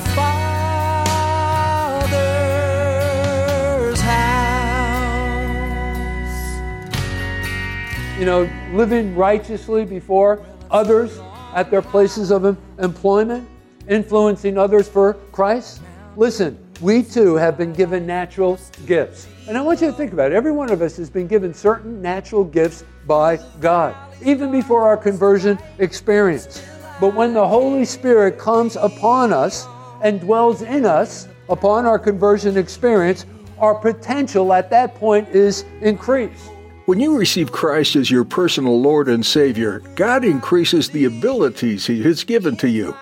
Father's house. you know, living righteously before others at their places of employment, influencing others for Christ. Listen, we too have been given natural gifts. And I want you to think about it. Every one of us has been given certain natural gifts by God, even before our conversion experience. But when the Holy Spirit comes upon us and dwells in us upon our conversion experience, our potential at that point is increased. When you receive Christ as your personal Lord and Savior, God increases the abilities He has given to you.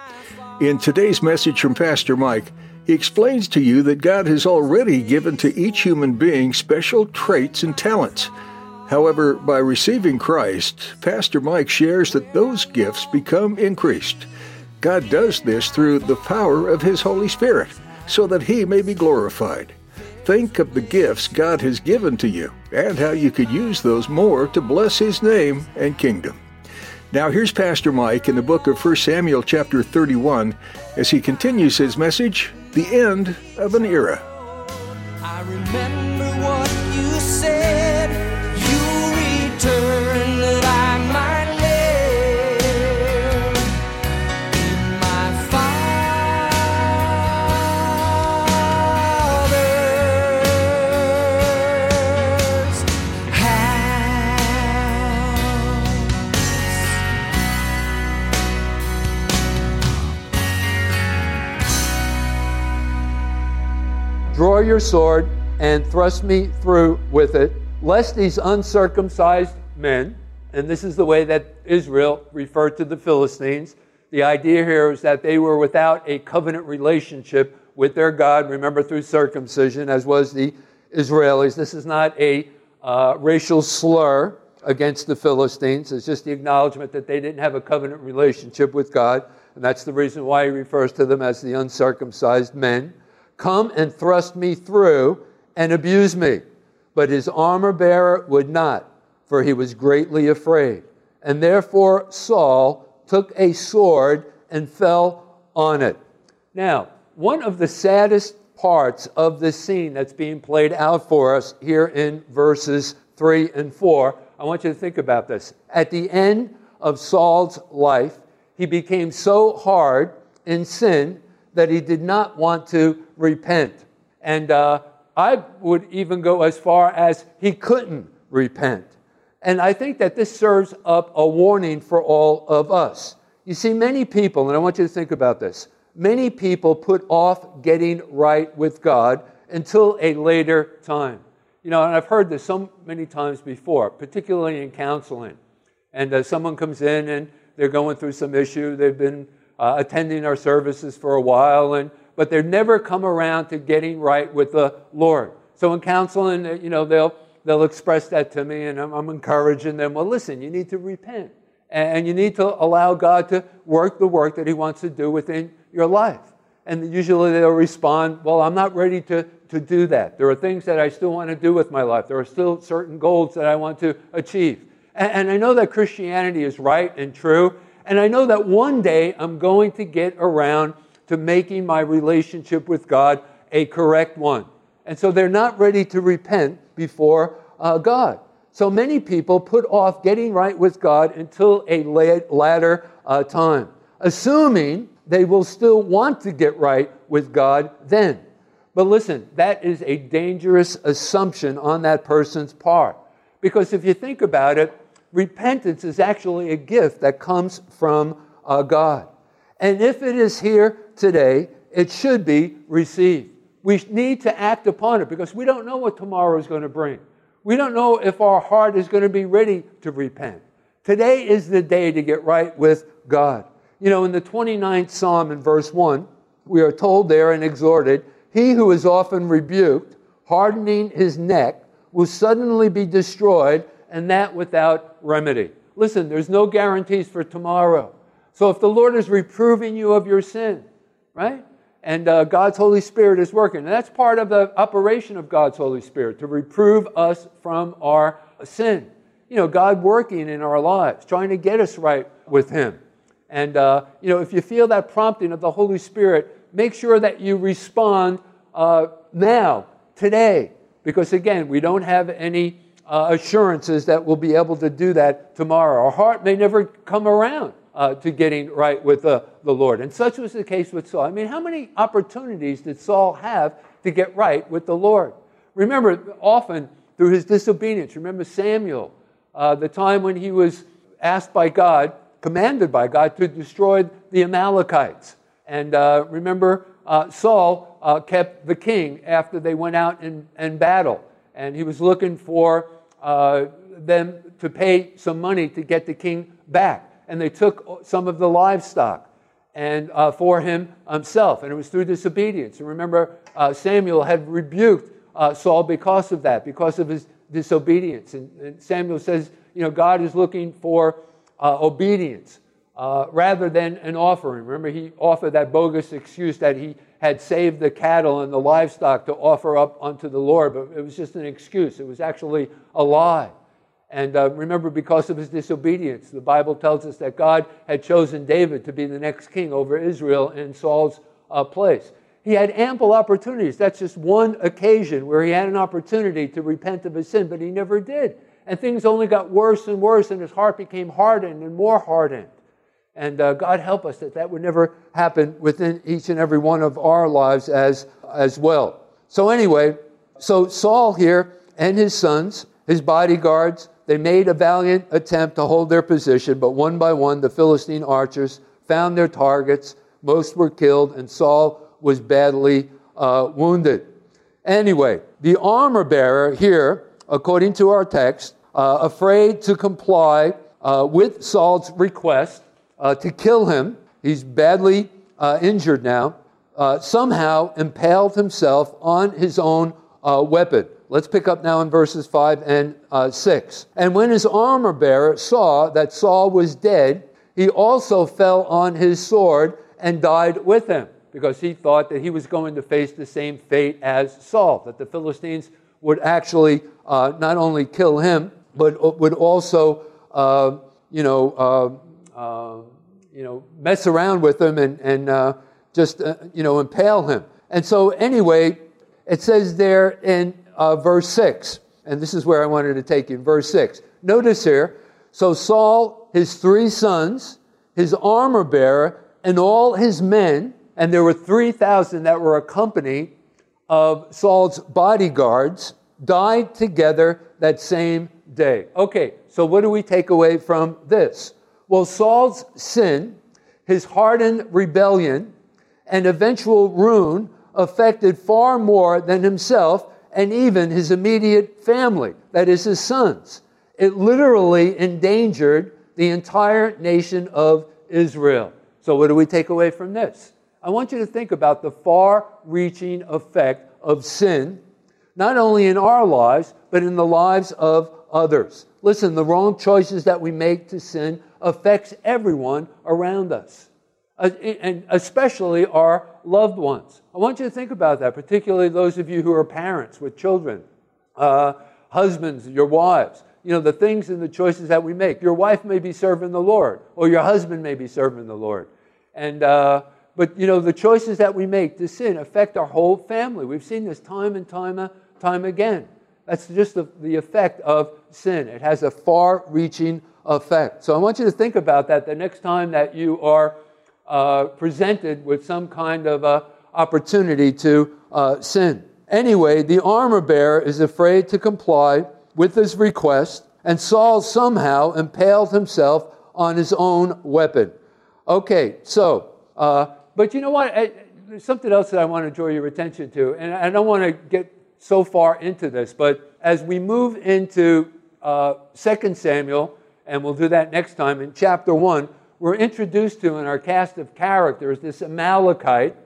In today's message from Pastor Mike, he explains to you that God has already given to each human being special traits and talents. However, by receiving Christ, Pastor Mike shares that those gifts become increased. God does this through the power of His Holy Spirit, so that He may be glorified. Think of the gifts God has given to you and how you could use those more to bless His name and kingdom. Now here's Pastor Mike in the book of 1 Samuel chapter 31 as he continues his message, The End of an Era. Draw your sword and thrust me through with it, lest these uncircumcised men, and this is the way that Israel referred to the Philistines. The idea here is that they were without a covenant relationship with their God, remember through circumcision, as was the Israelis. This is not a uh, racial slur against the Philistines. It's just the acknowledgement that they didn't have a covenant relationship with God. And that's the reason why he refers to them as the uncircumcised men. Come and thrust me through and abuse me. But his armor bearer would not, for he was greatly afraid. And therefore Saul took a sword and fell on it. Now, one of the saddest parts of this scene that's being played out for us here in verses 3 and 4, I want you to think about this. At the end of Saul's life, he became so hard in sin that he did not want to repent. And uh, I would even go as far as he couldn't repent. And I think that this serves up a warning for all of us. You see, many people, and I want you to think about this, many people put off getting right with God until a later time. You know, and I've heard this so many times before, particularly in counseling. And uh, someone comes in and they're going through some issue, they've been uh, attending our services for a while, and but they've never come around to getting right with the Lord. So in counseling, uh, you know, they'll they'll express that to me, and I'm, I'm encouraging them. Well, listen, you need to repent, and you need to allow God to work the work that He wants to do within your life. And usually they'll respond, Well, I'm not ready to, to do that. There are things that I still want to do with my life. There are still certain goals that I want to achieve. And, and I know that Christianity is right and true. And I know that one day I'm going to get around to making my relationship with God a correct one. And so they're not ready to repent before uh, God. So many people put off getting right with God until a la- latter uh, time, assuming they will still want to get right with God then. But listen, that is a dangerous assumption on that person's part. Because if you think about it, repentance is actually a gift that comes from uh, God. And if it is here today, it should be received. We need to act upon it because we don't know what tomorrow is going to bring. We don't know if our heart is going to be ready to repent. Today is the day to get right with God. You know, in the 29th Psalm in verse 1, we are told there and exhorted, He who is often rebuked, hardening his neck, will suddenly be destroyed, and that without remedy. Listen, there's no guarantees for tomorrow. So if the Lord is reproving you of your sin, right? And uh, God's Holy Spirit is working. And that's part of the operation of God's Holy Spirit, to reprove us from our sin. You know, God working in our lives, trying to get us right with Him. And, uh, you know, if you feel that prompting of the Holy Spirit, make sure that you respond uh, now, today. Because, again, we don't have any uh, assurances that we'll be able to do that tomorrow. Our heart may never come around uh, to getting right with the, the Lord. And such was the case with Saul. I mean, how many opportunities did Saul have to get right with the Lord? Remember, often through his disobedience, remember Samuel, uh, the time when he was asked by God, commanded by God, to destroy the Amalekites. And uh, remember, uh, Saul uh, kept the king after they went out in, in battle. And he was looking for uh, them to pay some money to get the king back. And they took some of the livestock and uh, for him himself. And it was through disobedience. And remember, uh, Samuel had rebuked uh, Saul because of that, because of his disobedience. And, and Samuel says, you know, God is looking for uh, obedience uh, rather than an offering. Remember, he offered that bogus excuse that he had saved the cattle and the livestock to offer up unto the Lord, but it was just an excuse. It was actually a lie. And uh, remember, because of his disobedience, the Bible tells us that God had chosen David to be the next king over Israel in Saul's uh, place. He had ample opportunities. That's just one occasion where he had an opportunity to repent of his sin, but he never did. And things only got worse and worse, and his heart became hardened and more hardened. And uh, God help us that that would never happen within each and every one of our lives as, as well. So, anyway, so Saul here and his sons, his bodyguards, they made a valiant attempt to hold their position, but one by one, the Philistine archers found their targets. Most were killed, and Saul was badly uh, wounded. Anyway, the armor bearer here, according to our text, uh, afraid to comply uh, with Saul's request, uh, to kill him. He's badly uh, injured now. Uh, somehow impaled himself on his own uh, weapon. Let's pick up now in verses 5 and uh, 6. And when his armor bearer saw that Saul was dead, he also fell on his sword and died with him, because he thought that he was going to face the same fate as Saul, that the Philistines would actually uh, not only kill him, but would also, you know, uh, you know, mess around with him and, and uh, just, uh, you know, impale him. And so, anyway, it says there in uh, verse 6, and this is where I wanted to take you, in verse 6. Notice here, so Saul, his three sons, his armor bearer, and all his men, and there were 3,000 that were a company of Saul's bodyguards, died together that same day. Okay, so what do we take away from this? Well, Saul's sin, his hardened rebellion, and eventual ruin affected far more than himself and even his immediate family, that is, his sons. It literally endangered the entire nation of Israel. So, what do we take away from this? I want you to think about the far reaching effect of sin, not only in our lives, but in the lives of others. Listen, the wrong choices that we make to sin affects everyone around us, uh, and especially our loved ones. I want you to think about that, particularly those of you who are parents with children, uh, husbands, your wives. You know, the things and the choices that we make. Your wife may be serving the Lord, or your husband may be serving the Lord. And, uh, but, you know, the choices that we make to sin affect our whole family. We've seen this time and time, time again. That's just the, the effect of sin. It has a far reaching effect. So I want you to think about that the next time that you are uh, presented with some kind of uh, opportunity to uh, sin. Anyway, the armor bearer is afraid to comply with his request, and Saul somehow impaled himself on his own weapon. Okay, so, uh, but you know what? I, there's something else that I want to draw your attention to, and I don't want to get so far into this, but as we move into uh, 2 Samuel, and we'll do that next time in chapter 1, we're introduced to in our cast of characters this Amalekite,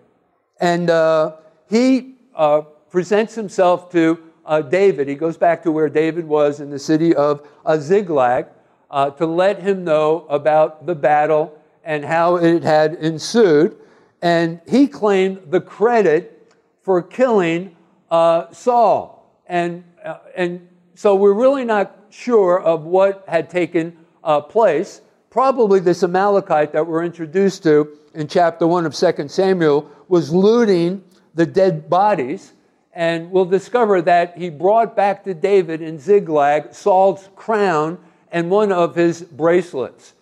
and uh, he uh, presents himself to uh, David. He goes back to where David was in the city of Ziklag uh, to let him know about the battle and how it had ensued. And he claimed the credit for killing uh, Saul. And, uh, and so we're really not sure of what had taken uh, place. Probably this Amalekite that we're introduced to in chapter 1 of 2 Samuel was looting the dead bodies. And we'll discover that he brought back to David in Ziklag Saul's crown and one of his bracelets.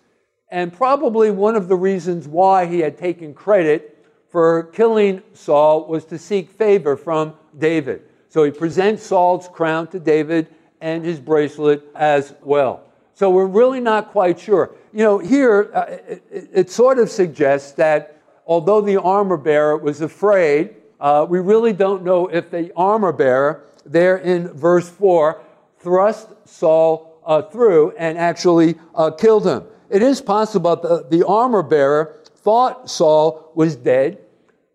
And probably one of the reasons why he had taken credit for killing Saul was to seek favor from David. So he presents Saul's crown to David and his bracelet as well. So we're really not quite sure. You know, here uh, it, it, sort of suggests that although the armor bearer was afraid, uh, we really don't know if the armor bearer, there in verse 4, thrust Saul uh, through and actually uh, killed him. It is possible that the armor bearer thought Saul was dead,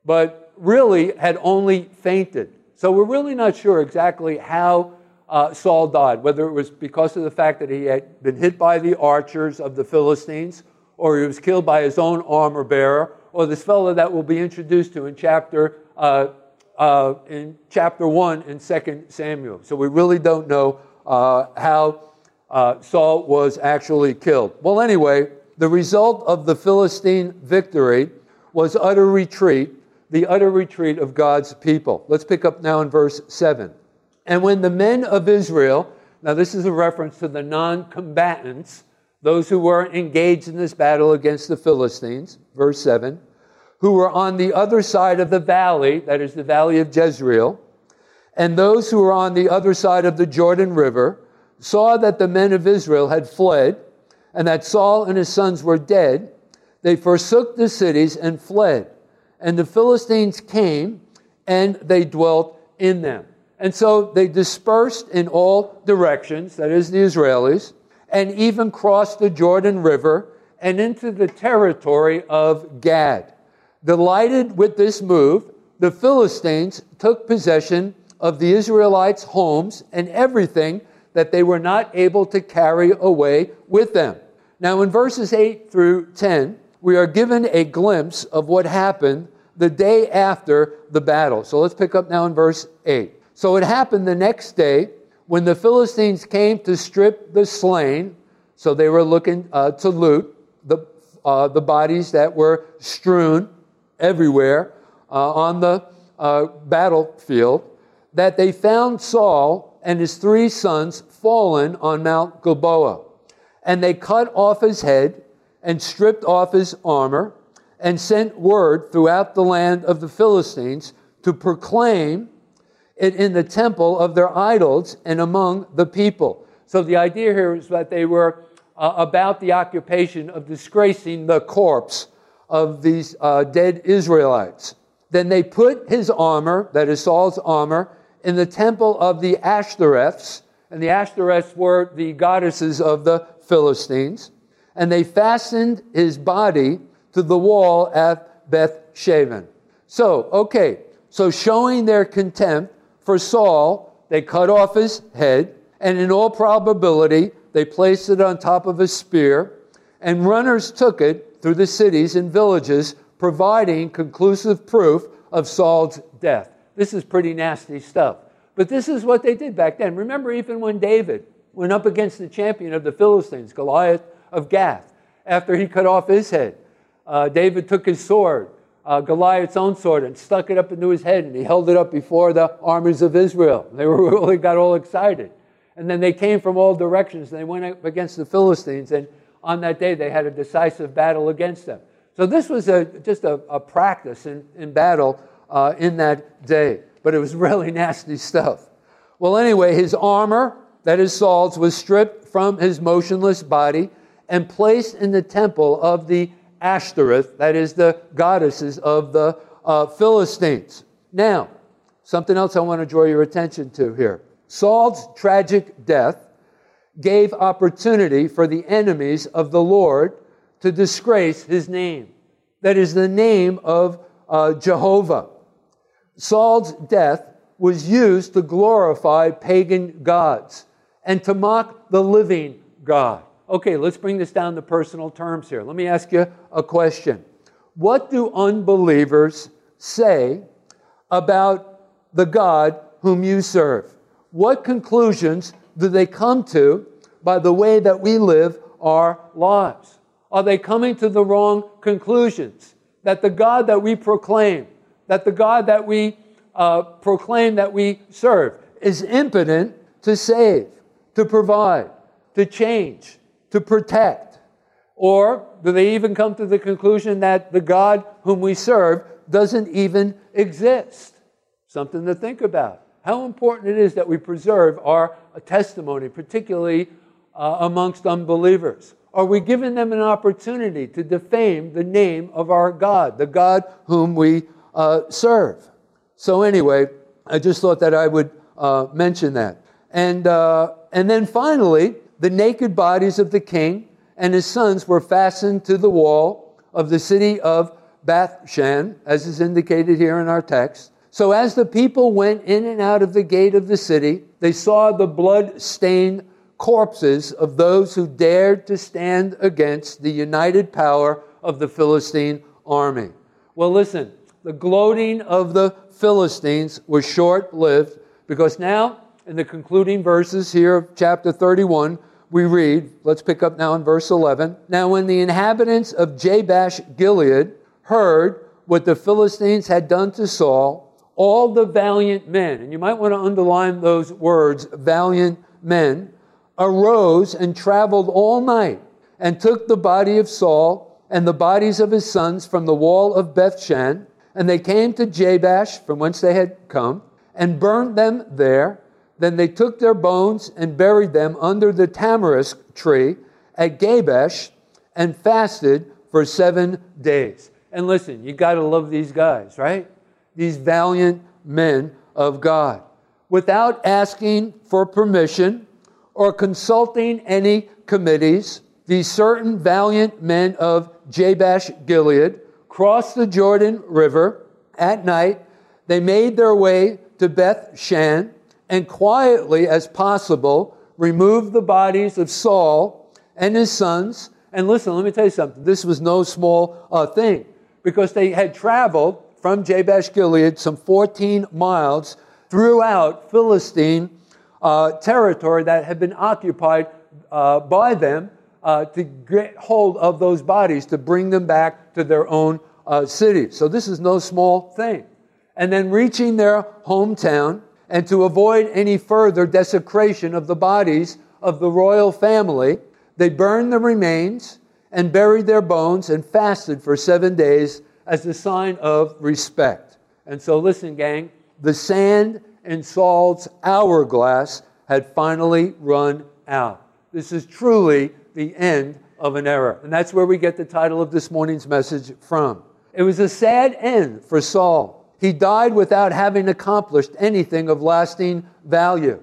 but really had only fainted. So we're really not sure exactly how uh, Saul died, whether it was because of the fact that he had been hit by the archers of the Philistines, or he was killed by his own armor bearer, or this fellow that we'll be introduced to in chapter uh, uh, in chapter one in Second Samuel. So we really don't know uh, how uh, Saul was actually killed. Well, anyway, the result of the Philistine victory was utter retreat, the utter retreat of God's people. Let's pick up now in verse 7. And when the men of Israel, now this is a reference to the non combatants, those who were engaged in this battle against the Philistines, verse 7, who were on the other side of the valley, that is the valley of Jezreel, and those who were on the other side of the Jordan River, saw that the men of Israel had fled, and that Saul and his sons were dead, they forsook the cities and fled. And the Philistines came and they dwelt in them. And so they dispersed in all directions, that is, the Israelis, and even crossed the Jordan River and into the territory of Gad. Delighted with this move, the Philistines took possession of the Israelites' homes and everything that they were not able to carry away with them. Now, in verses 8 through 10, we are given a glimpse of what happened the day after the battle. So let's pick up now in verse 8. So it happened the next day when the Philistines came to strip the slain, so they were looking uh, to loot the, uh, the bodies that were strewn everywhere uh, on the uh, battlefield, that they found Saul and his three sons fallen on Mount Gilboa. And they cut off his head and stripped off his armor and sent word throughout the land of the Philistines to proclaim it in the temple of their idols and among the people. So the idea here is that they were uh, about the occupation of disgracing the corpse of these uh, dead Israelites. Then they put his armor, that is Saul's armor, in the temple of the Ashtoreths, and the Ashtoreths were the goddesses of the Philistines, and they fastened his body to the wall at Beth Shaven. So, okay, so showing their contempt for Saul, they cut off his head, and in all probability, they placed it on top of a spear, and runners took it through the cities and villages, providing conclusive proof of Saul's death. This is pretty nasty stuff. But this is what they did back then. Remember, even when David went up against the champion of the Philistines, Goliath of Gath, after he cut off his head, uh, David took his sword, uh, Goliath's own sword, and stuck it up into his head, and he held it up before the armies of Israel. They were really got all excited. And then they came from all directions, and they went up against the Philistines, and on that day they had a decisive battle against them. So this was a, just a, a practice in, in battle uh, in that day. But it was really nasty stuff. Well, anyway, his armor, that is Saul's, was stripped from his motionless body and placed in the temple of the Ashtoreth, that is the goddesses of the uh, Philistines. Now, Something else I want to draw your attention to here. Saul's tragic death gave opportunity for the enemies of the Lord to disgrace his name. That is the name of uh, Jehovah. Saul's death was used to glorify pagan gods and to mock the living God. Okay, let's bring this down to personal terms here. Let me ask you a question. What do unbelievers say about the God whom you serve? What conclusions do they come to by the way that we live our lives? Are they coming to the wrong conclusions? That the God that we proclaim, that the God that we uh, proclaim that we serve is impotent to save, to provide, to change, to protect? Or do they even come to the conclusion that the God whom we serve doesn't even exist? Something to think about. How important it is that we preserve our testimony, particularly uh, amongst unbelievers. Are we giving them an opportunity to defame the name of our God, the God whom we uh, serve? So, anyway, I just thought that I would uh, mention that. And, uh, and then finally, the naked bodies of the king and his sons were fastened to the wall of the city of Bethshan, as is indicated here in our text. So as the people went in and out of the gate of the city, they saw the blood stained corpses of those who dared to stand against the united power of the Philistine army. Well, listen, the gloating of the Philistines was short lived because now, in the concluding verses here of chapter 31, we read, let's pick up now in verse 11. Now, when the inhabitants of Jabesh Gilead heard what the Philistines had done to Saul, all the valiant men, and you might want to underline those words, valiant men, arose and traveled all night and took the body of Saul and the bodies of his sons from the wall of Bethshan, and they came to Jabesh, from whence they had come, and burned them there. Then they took their bones and buried them under the tamarisk tree at Jabesh and fasted for seven days. And listen, you got to love these guys, right? These valiant men of God. Without asking for permission or consulting any committees, these certain valiant men of Jabesh Gilead crossed the Jordan River at night. They made their way to Beth Shan and quietly as possible removed the bodies of Saul and his sons. And listen, let me tell you something. This was no small uh, thing because they had traveled from Jabesh Gilead some 14 miles throughout Philistine uh, territory that had been occupied uh, by them uh, to get hold of those bodies to bring them back to their own uh, cities. So this is no small thing. And then reaching their hometown, and to avoid any further desecration of the bodies of the royal family, they burned the remains and buried their bones and fasted for seven days as a sign of respect. And so, listen, gang, the sand in Saul's hourglass had finally run out. This is truly the end of an era. And that's where we get the title of this morning's message from. It was a sad end for Saul. He died without having accomplished anything of lasting value.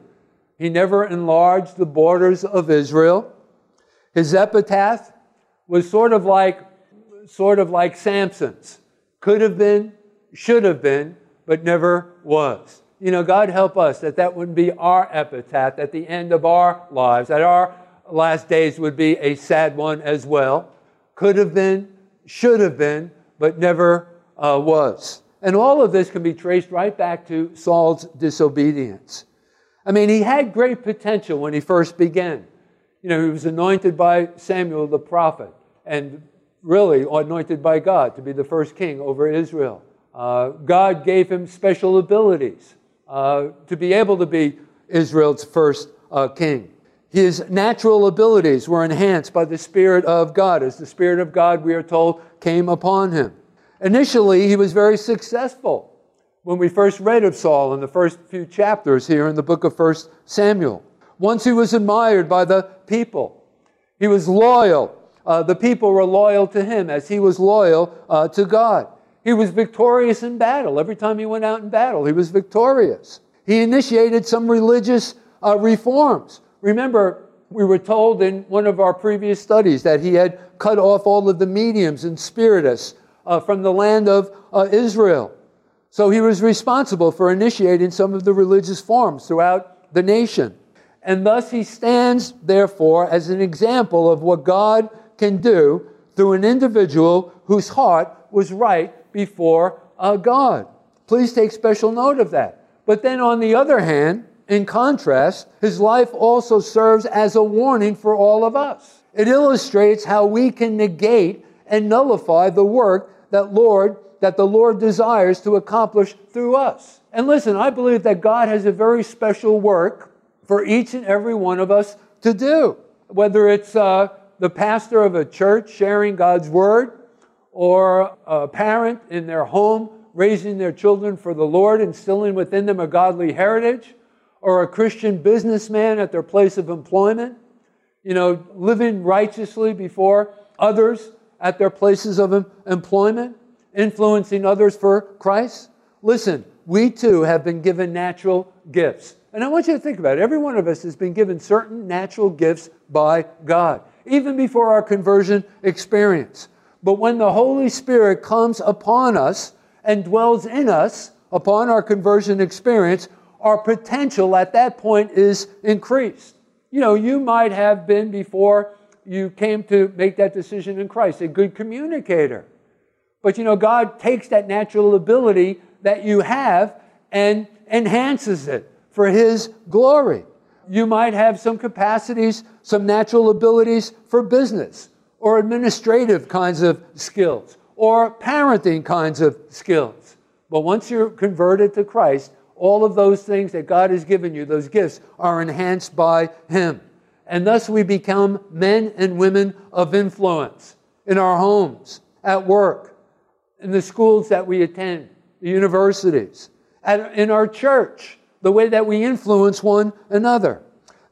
He never enlarged the borders of Israel. His epitaph was sort of like, sort of like Samson's. Could have been, should have been, but never was. You know, God help us that that wouldn't be our epitaph at the end of our lives, that our last days would be a sad one as well. Could have been, should have been, but never uh, was. And all of this can be traced right back to Saul's disobedience. I mean, he had great potential when he first began. You know, he was anointed by Samuel the prophet and really anointed by God to be the first king over Israel. Uh, God gave him special abilities uh, to be able to be Israel's first uh, king. His natural abilities were enhanced by the Spirit of God, as the Spirit of God, we are told, came upon him. Initially, he was very successful. When we first read of Saul in the first few chapters here in the book of 1 Samuel, once he was admired by the people, he was loyal. Uh, the people were loyal to him as he was loyal uh, to God. He was victorious in battle. Every time he went out in battle, he was victorious. He initiated some religious uh, reforms. Remember, we were told in one of our previous studies that he had cut off all of the mediums and spiritists uh, from the land of uh, Israel. So he was responsible for initiating some of the religious forms throughout the nation. And thus he stands, therefore, as an example of what God can do through an individual whose heart was right before uh, God. Please take special note of that. But then, on the other hand, in contrast, his life also serves as a warning for all of us. It illustrates how we can negate and nullify the work that Lord that the Lord desires to accomplish through us. And listen, I believe that God has a very special work for each and every one of us to do. Whether it's uh, the pastor of a church sharing God's word, or a parent in their home raising their children for the Lord, instilling within them a godly heritage, or a Christian businessman at their place of employment, you know, living righteously before others at their places of employment, influencing others for Christ. Listen, we too have been given natural gifts. And I want you to think about it. Every one of us has been given certain natural gifts by God, even before our conversion experience. But when the Holy Spirit comes upon us and dwells in us upon our conversion experience, our potential at that point is increased. You know, you might have been before you came to make that decision in Christ, a good communicator. But you know, God takes that natural ability that you have and enhances it for His glory. You might have some capacities, some natural abilities for business or administrative kinds of skills or parenting kinds of skills. But once you're converted to Christ, all of those things that God has given you, those gifts, are enhanced by Him. And thus we become men and women of influence in our homes, at work, in the schools that we attend, the universities, at, in our church, the way that we influence one another.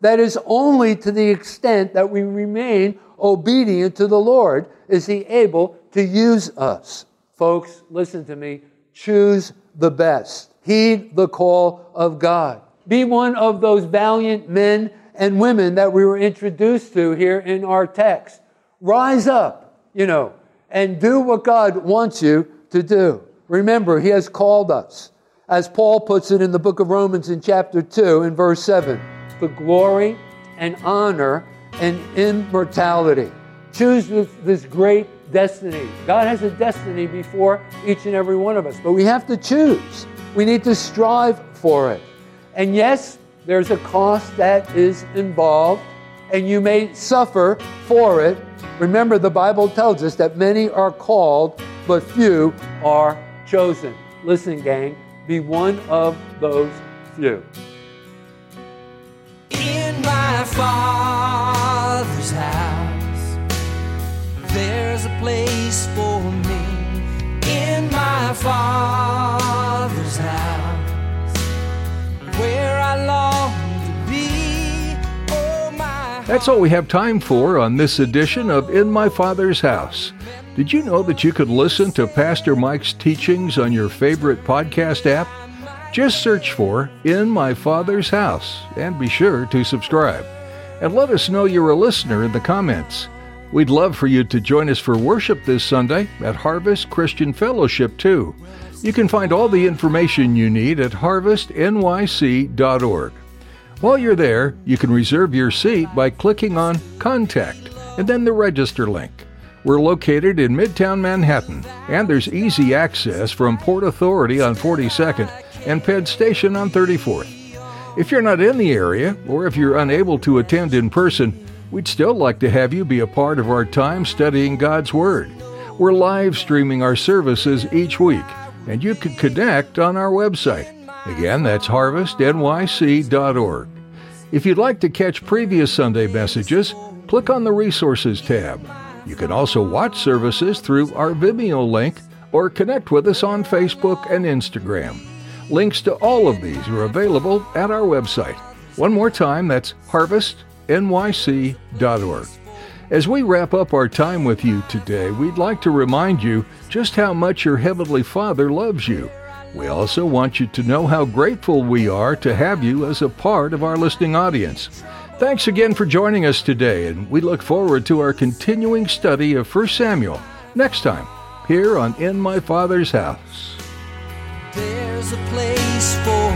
That is only to the extent that we remain obedient to the Lord is He able to use us. Folks, listen to me. Choose the best. Heed the call of God. Be one of those valiant men and women that we were introduced to here in our text. Rise up, you know, and do what God wants you to do. Remember, He has called us. As Paul puts it in the book of Romans in chapter 2 in verse 7 the glory and honor and immortality. Choose this, this great destiny. God has a destiny before each and every one of us, but we have to choose. We need to strive for it. And yes, there's a cost that is involved, and you may suffer for it. Remember, the Bible tells us that many are called, but few are chosen. Listen, gang, be one of those few. In my father's house, there's a place for me. In my father's house, That's all we have time for on this edition of In My Father's House. Did you know that you could listen to Pastor Mike's teachings on your favorite podcast app? Just search for In My Father's House and be sure to subscribe. And let us know you're a listener in the comments. We'd love for you to join us for worship this Sunday at Harvest Christian Fellowship, too. You can find all the information you need at harvestnyc.org. While you're there, you can reserve your seat by clicking on Contact and then the Register link. We're located in Midtown Manhattan, and there's easy access from Port Authority on 42nd and Penn Station on 34th. If you're not in the area, or if you're unable to attend in person, we'd still like to have you be a part of our time studying God's Word. We're live streaming our services each week, and you can connect on our website. Again, that's harvestnyc.org. If you'd like to catch previous Sunday messages, click on the Resources tab. You can also watch services through our Vimeo link or connect with us on Facebook and Instagram. Links to all of these are available at our website. One more time, that's harvestnyc.org. As we wrap up our time with you today, we'd like to remind you just how much your Heavenly Father loves you. We also want you to know how grateful we are to have you as a part of our listening audience. Thanks again for joining us today, and we look forward to our continuing study of 1 Samuel next time here on In My Father's House. There's a place for